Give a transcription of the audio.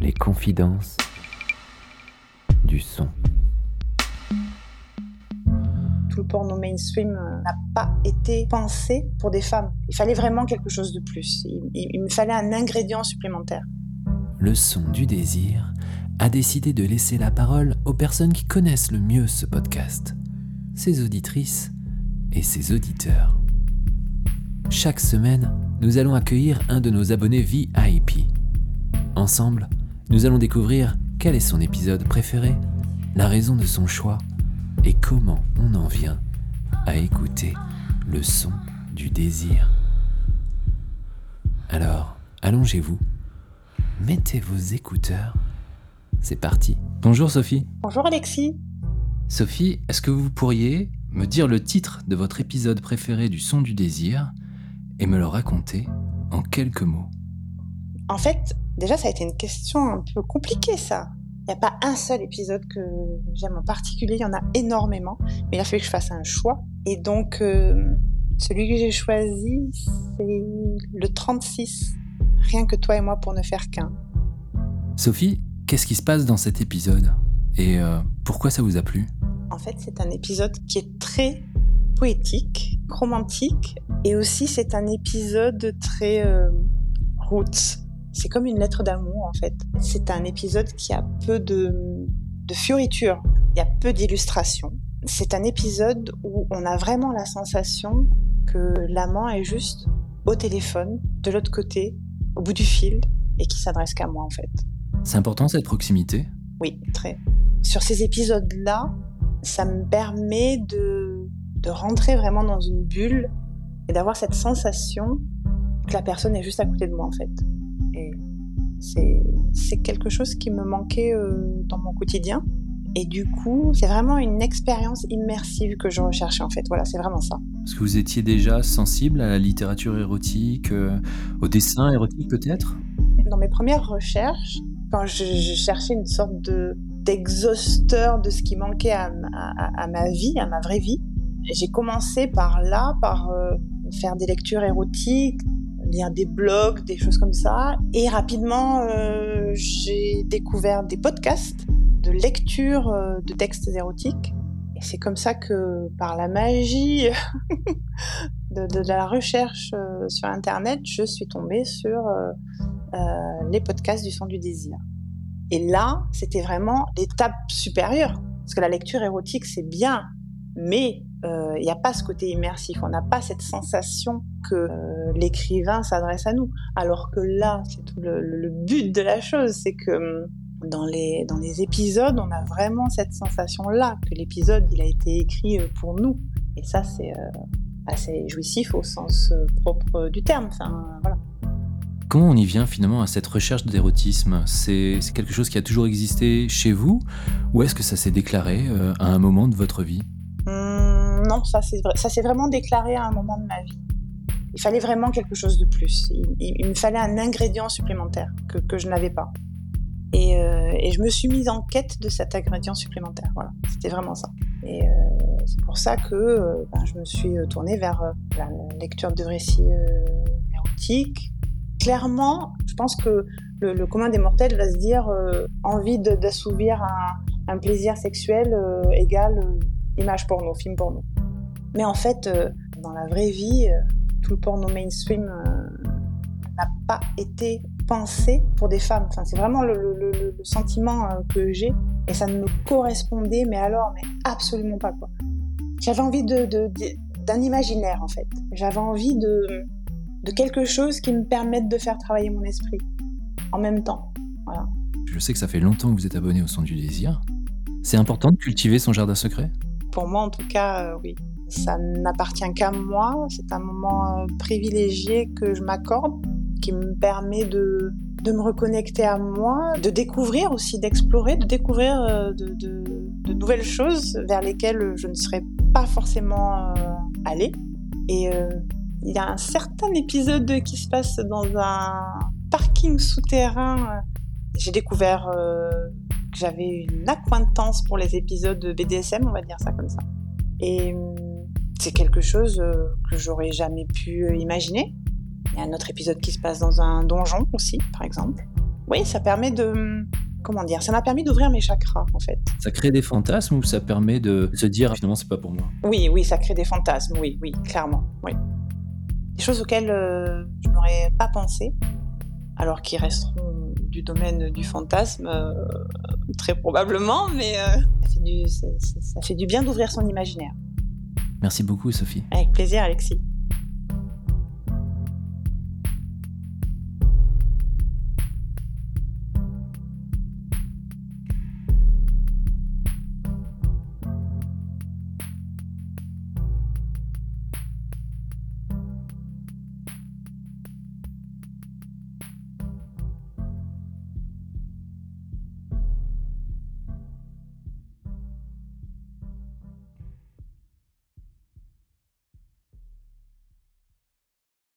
Les confidences du son. Tout le porno mainstream euh, n'a pas été pensé pour des femmes. Il fallait vraiment quelque chose de plus. Il, il- il me fallait un ingrédient supplémentaire. Le son du désir a décidé de laisser la parole aux personnes qui connaissent le mieux ce podcast, ses auditrices et ses auditeurs. Chaque semaine, nous allons accueillir un de nos abonnés VIP. Ensemble, nous allons découvrir quel est son épisode préféré, la raison de son choix et comment on en vient à écouter le son du désir. Alors, allongez-vous, mettez vos écouteurs. C'est parti. Bonjour Sophie. Bonjour Alexis. Sophie, est-ce que vous pourriez me dire le titre de votre épisode préféré du son du désir et me le raconter en quelques mots? En fait, déjà, ça a été une question un peu compliquée, ça. Il n'y a pas un seul épisode que j'aime en particulier, il y en a énormément, mais il a fallu que je fasse un choix. Et donc, euh, celui que j'ai choisi, c'est le 36. Rien que toi et moi pour ne faire qu'un. Sophie, qu'est-ce qui se passe dans cet épisode? Et euh, pourquoi ça vous a plu? En fait, c'est un épisode qui est très poétique, romantique, et aussi c'est un épisode très euh, roots. C'est comme une lettre d'amour en fait. C'est un épisode qui a peu de, de fioritures, il y a peu d'illustrations. C'est un épisode où on a vraiment la sensation que l'amant est juste au téléphone, de l'autre côté, au bout du fil, et qui s'adresse qu'à moi en fait. C'est important cette proximité? Oui, très. Sur ces épisodes-là, ça me permet de, de rentrer vraiment dans une bulle et d'avoir cette sensation que la personne est juste à côté de moi en fait. Et c'est quelque chose qui me manquait euh, dans mon quotidien. Et du coup, c'est vraiment une expérience immersive que je recherchais en fait. Voilà, c'est vraiment ça. Est-ce que vous étiez déjà sensible à la littérature érotique, euh, au dessin érotique peut-être? Dans mes premières recherches, quand je, je cherchais une sorte de d'exhausteur de ce qui manquait à, ma- à- à ma vie, à ma vraie vie, j'ai commencé par là, par euh, faire des lectures érotiques, lire des blogs, des choses comme ça. Et rapidement, euh, j'ai découvert des podcasts de lecture euh, de textes érotiques. Et c'est comme ça que, par la magie de, la recherche euh, sur Internet, je suis tombée sur les podcasts du son du désir. Et là, c'était vraiment l'étape supérieure. Parce que la lecture érotique, c'est bien, mais euh, il n'y a pas ce côté immersif. On n'a pas cette sensation que euh, l'écrivain s'adresse à nous. Alors que là, c'est tout le, but de la chose, c'est que hum, dans les, dans les épisodes, on a vraiment cette sensation-là, que l'épisode, il a été écrit euh, pour nous. Et ça, c'est euh, assez jouissif au sens euh, propre du terme. Comment on y vient finalement à cette recherche d'érotisme? C'est quelque chose qui a toujours existé chez vous? Ou est-ce que ça s'est déclaré euh, à un moment de votre vie? Non, ça c'est s'est vraiment déclaré à un moment de ma vie. Il fallait vraiment quelque chose de plus. Il, me fallait un ingrédient supplémentaire que, je n'avais pas. Et, euh, et je me suis mise en quête de cet ingrédient supplémentaire. Voilà, c'était vraiment ça. Et euh, c'est pour ça que euh, ben, je me suis tournée vers la lecture de récits érotiques. Clairement, je pense que le, commun des mortels va se dire envie d'assouvir un, plaisir sexuel égale image porno, film porno. Mais en fait, euh, dans la vraie vie, euh, tout le porno mainstream euh, n'a pas été pensé pour des femmes. Enfin, c'est vraiment le, le- le- le sentiment que j'ai et ça ne me correspondait, mais alors, mais absolument pas quoi. J'avais envie de, de- de- d'un imaginaire en fait. J'avais envie de, de quelque chose qui me permette de faire travailler mon esprit en même temps. Voilà. Je sais que ça fait longtemps que vous êtes abonné au son du désir. C'est important de cultiver son jardin secret? Pour moi, en tout cas, euh, oui. Ça n'appartient qu'à moi. C'est un moment euh, privilégié que je m'accorde, qui me permet de, de me reconnecter à moi, de découvrir aussi, d'explorer, de découvrir euh, de, de- nouvelles choses vers lesquelles je ne serais pas forcément euh, allée. Et il y a un certain épisode qui se passe dans un parking souterrain. J'ai découvert que j'avais une acquaintance pour les épisodes de BDSM, on va dire ça comme ça. Et c'est quelque chose euh, que j'aurais jamais pu euh, imaginer. Il y a un autre épisode qui se passe dans un donjon aussi, par exemple. Oui, ça permet de comment dire, ça m'a permis d'ouvrir mes chakras en fait. Ça crée des fantasmes ou ça permet de se dire finalement c'est pas pour moi? Oui, oui, ça crée des fantasmes, oui, oui, clairement, oui. Des choses auxquelles euh, je n'aurais pas pensé, alors qui resteront du domaine du fantasme euh, très probablement, mais euh, ça, fait du, ça fait du bien d'ouvrir son imaginaire. Merci beaucoup Sophie. Avec plaisir Alexis.